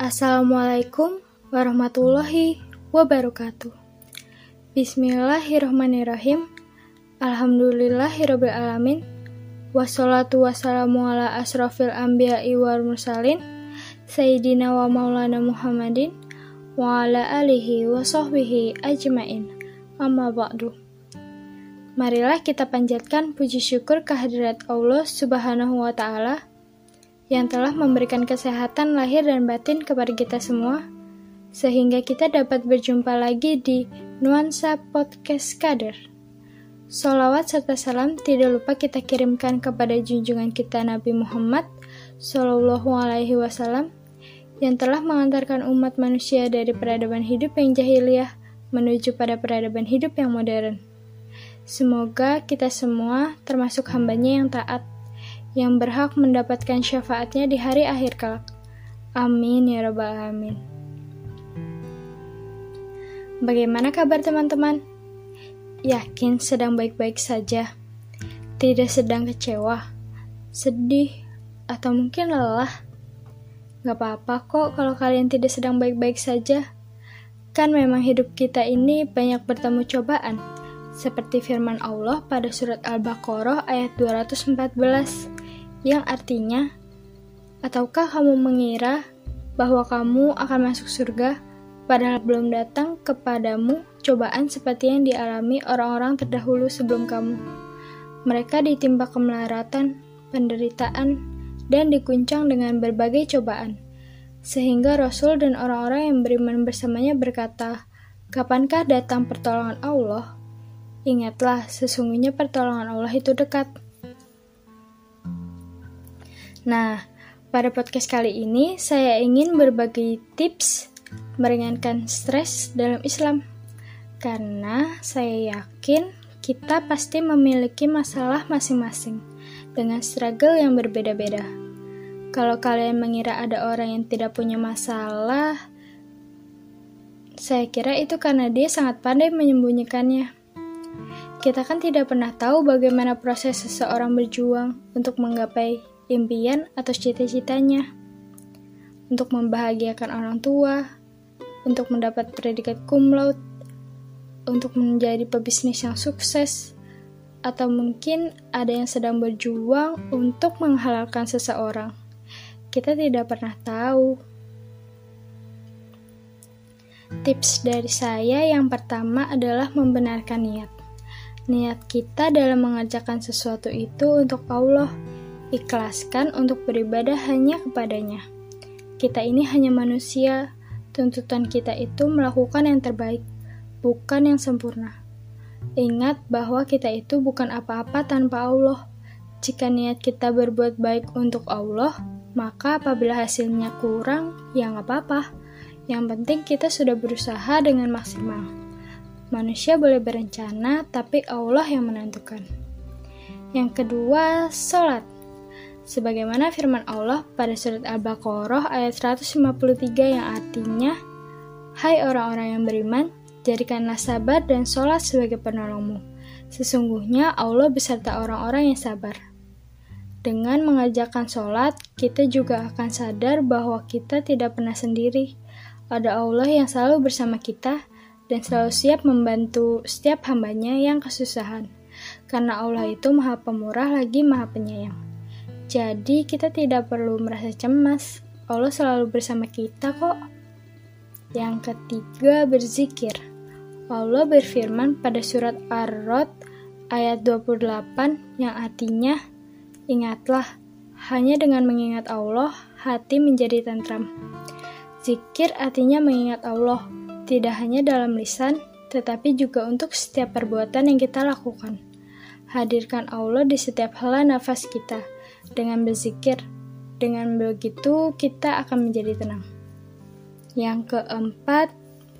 Assalamualaikum warahmatullahi wabarakatuh. Bismillahirrahmanirrahim. Alhamdulillahirrabbilalamin. Wassalatu wassalamu ala asrafil anbiya'i wal mursalin. Sayyidina wa maulana Muhammadin. Wa ala alihi wa sahbihi ajmain. Amma ba'du. Marilah kita panjatkan puji syukur kehadirat Allah Subhanahu wa Ta'ala yang telah memberikan kesehatan lahir dan batin kepada kita semua, sehingga kita dapat berjumpa lagi di Nuansa Podcast Kader. Salawat serta salam tidak lupa kita kirimkan kepada junjungan kita Nabi Muhammad Sallallahu Alaihi Wasallam yang telah mengantarkan umat manusia dari peradaban hidup yang jahiliyah menuju pada peradaban hidup yang modern. Semoga kita semua termasuk hambanya yang taat yang berhak mendapatkan syafaatnya di hari akhir kelak. Amin ya rabbal alamin. Bagaimana kabar teman-teman? Yakin sedang baik-baik saja? Tidak sedang kecewa, sedih, atau mungkin lelah? Gak apa-apa kok kalau kalian tidak sedang baik-baik saja. Kan memang hidup kita ini banyak bertemu cobaan, seperti firman Allah pada surat Al-Baqarah ayat 214 yang artinya, ataukah kamu mengira bahwa kamu akan masuk surga padahal belum datang kepadamu cobaan seperti yang dialami orang-orang terdahulu sebelum kamu. Mereka ditimpa kemelaratan, penderitaan, dan dikuncang dengan berbagai cobaan. Sehingga Rasul dan orang-orang yang beriman bersamanya berkata, Kapankah datang pertolongan Allah? Ingatlah, sesungguhnya pertolongan Allah itu dekat. Nah, pada podcast kali ini saya ingin berbagi tips meringankan stres dalam Islam. Karena saya yakin kita pasti memiliki masalah masing-masing dengan struggle yang berbeda-beda. Kalau kalian mengira ada orang yang tidak punya masalah, saya kira itu karena dia sangat pandai menyembunyikannya. Kita kan tidak pernah tahu bagaimana proses seseorang berjuang untuk menggapai impian atau cita-citanya, untuk membahagiakan orang tua, untuk mendapat predikat cum laude, untuk menjadi pebisnis yang sukses, atau mungkin ada yang sedang berjuang untuk menghalalkan seseorang. Kita tidak pernah tahu. Tips dari saya yang pertama adalah membenarkan niat. Niat kita dalam mengerjakan sesuatu itu untuk Allah ikhlaskan untuk beribadah hanya kepadanya. Kita ini hanya manusia, tuntutan kita itu melakukan yang terbaik, bukan yang sempurna. Ingat bahwa kita itu bukan apa-apa tanpa Allah. Jika niat kita berbuat baik untuk Allah, maka apabila hasilnya kurang, ya nggak apa-apa. Yang penting kita sudah berusaha dengan maksimal. Manusia boleh berencana, tapi Allah yang menentukan. Yang kedua, sholat sebagaimana firman Allah pada surat Al-Baqarah ayat 153 yang artinya, Hai orang-orang yang beriman, jadikanlah sabar dan sholat sebagai penolongmu. Sesungguhnya Allah beserta orang-orang yang sabar. Dengan mengajarkan sholat, kita juga akan sadar bahwa kita tidak pernah sendiri. Ada Allah yang selalu bersama kita dan selalu siap membantu setiap hambanya yang kesusahan. Karena Allah itu maha pemurah lagi maha penyayang. Jadi kita tidak perlu merasa cemas. Allah selalu bersama kita kok. Yang ketiga, berzikir. Allah berfirman pada surat Ar-Rod ayat 28 yang artinya, Ingatlah, hanya dengan mengingat Allah, hati menjadi tentram. Zikir artinya mengingat Allah, tidak hanya dalam lisan, tetapi juga untuk setiap perbuatan yang kita lakukan. Hadirkan Allah di setiap hela nafas kita dengan berzikir. Dengan begitu, kita akan menjadi tenang. Yang keempat,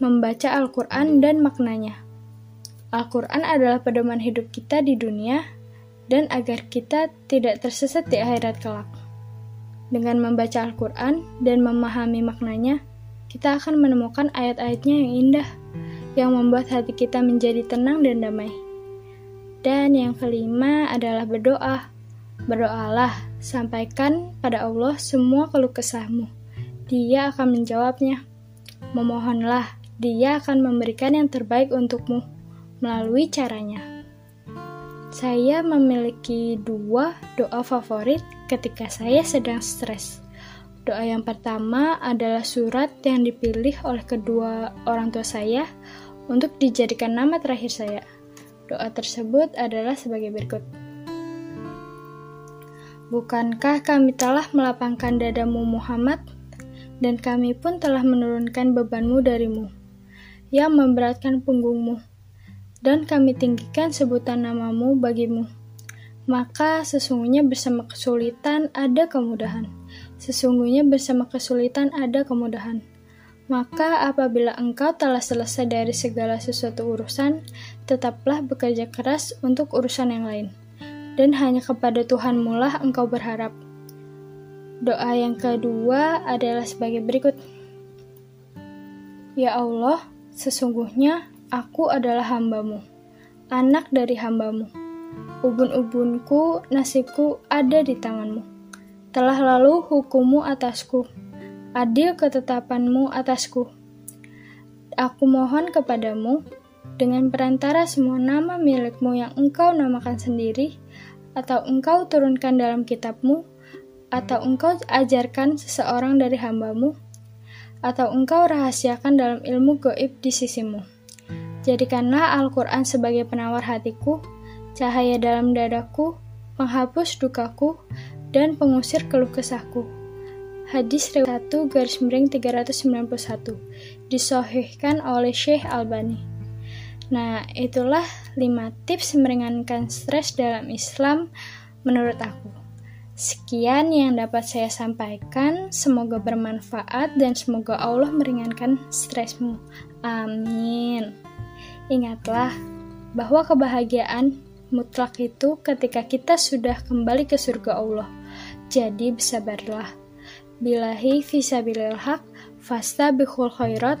membaca Al-Quran dan maknanya. Al-Quran adalah pedoman hidup kita di dunia dan agar kita tidak tersesat di akhirat kelak. Dengan membaca Al-Quran dan memahami maknanya, kita akan menemukan ayat-ayatnya yang indah, yang membuat hati kita menjadi tenang dan damai. Dan yang kelima adalah berdoa. Berdoalah, sampaikan pada Allah semua keluh kesahmu. dia akan menjawabnya. Memohonlah, dia akan memberikan yang terbaik untukmu melalui caranya. Saya memiliki dua doa favorit ketika saya sedang stres. Doa yang pertama adalah surat yang dipilih oleh kedua orang tua saya untuk dijadikan nama terakhir saya. Doa tersebut adalah sebagai berikut. Bukankah kami telah melapangkan dadamu Muhammad, dan kami pun telah menurunkan bebanmu darimu, yang memberatkan punggungmu, dan kami tinggikan sebutan namamu bagimu. Maka sesungguhnya bersama kesulitan ada kemudahan. Sesungguhnya bersama kesulitan ada kemudahan. Maka apabila engkau telah selesai dari segala sesuatu urusan, tetaplah bekerja keras untuk urusan yang lain dan hanya kepada Tuhanmu lah engkau berharap. Doa yang kedua adalah sebagai berikut. Ya Allah, sesungguhnya aku adalah hambamu, anak dari hambamu. Ubun-ubunku, nasibku ada di tanganmu. Telah lalu hukummu atasku, adil ketetapanmu atasku. Aku mohon kepadamu, dengan perantara semua nama milikmu yang engkau namakan sendiri, atau engkau turunkan dalam kitabmu, atau engkau ajarkan seseorang dari hambamu, atau engkau rahasiakan dalam ilmu goib di sisimu. Jadikanlah Al-Quran sebagai penawar hatiku, cahaya dalam dadaku, penghapus dukaku, dan pengusir keluh kesahku. Hadis 1 garis miring 391 disohihkan oleh Syekh Albani. Nah, itulah 5 tips meringankan stres dalam Islam menurut aku. Sekian yang dapat saya sampaikan. Semoga bermanfaat dan semoga Allah meringankan stresmu. Amin. Ingatlah bahwa kebahagiaan mutlak itu ketika kita sudah kembali ke surga Allah. Jadi bersabarlah. Bilahi fisabilil haq, fasta bihul khairat,